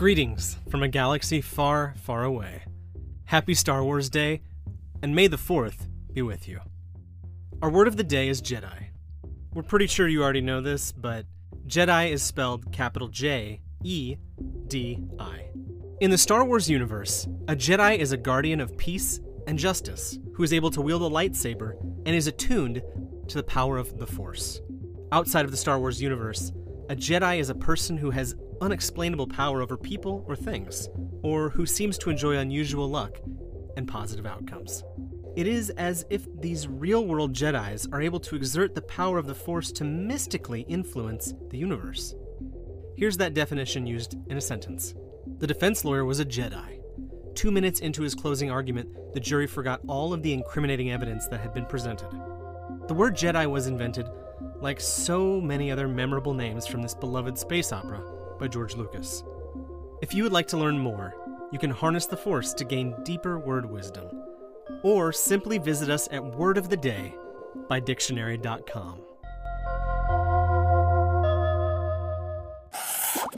Greetings from a galaxy far, far away. Happy Star Wars Day, and may the 4th be with you. Our word of the day is Jedi. We're pretty sure you already know this, but Jedi is spelled capital J E D I. In the Star Wars universe, a Jedi is a guardian of peace and justice who is able to wield a lightsaber and is attuned to the power of the Force. Outside of the Star Wars universe, a Jedi is a person who has unexplainable power over people or things, or who seems to enjoy unusual luck and positive outcomes. It is as if these real world Jedis are able to exert the power of the Force to mystically influence the universe. Here's that definition used in a sentence The defense lawyer was a Jedi. Two minutes into his closing argument, the jury forgot all of the incriminating evidence that had been presented. The word Jedi was invented, like so many other memorable names from this beloved space opera by George Lucas. If you would like to learn more, you can harness the Force to gain deeper word wisdom, or simply visit us at Word of the Day by Dictionary.com.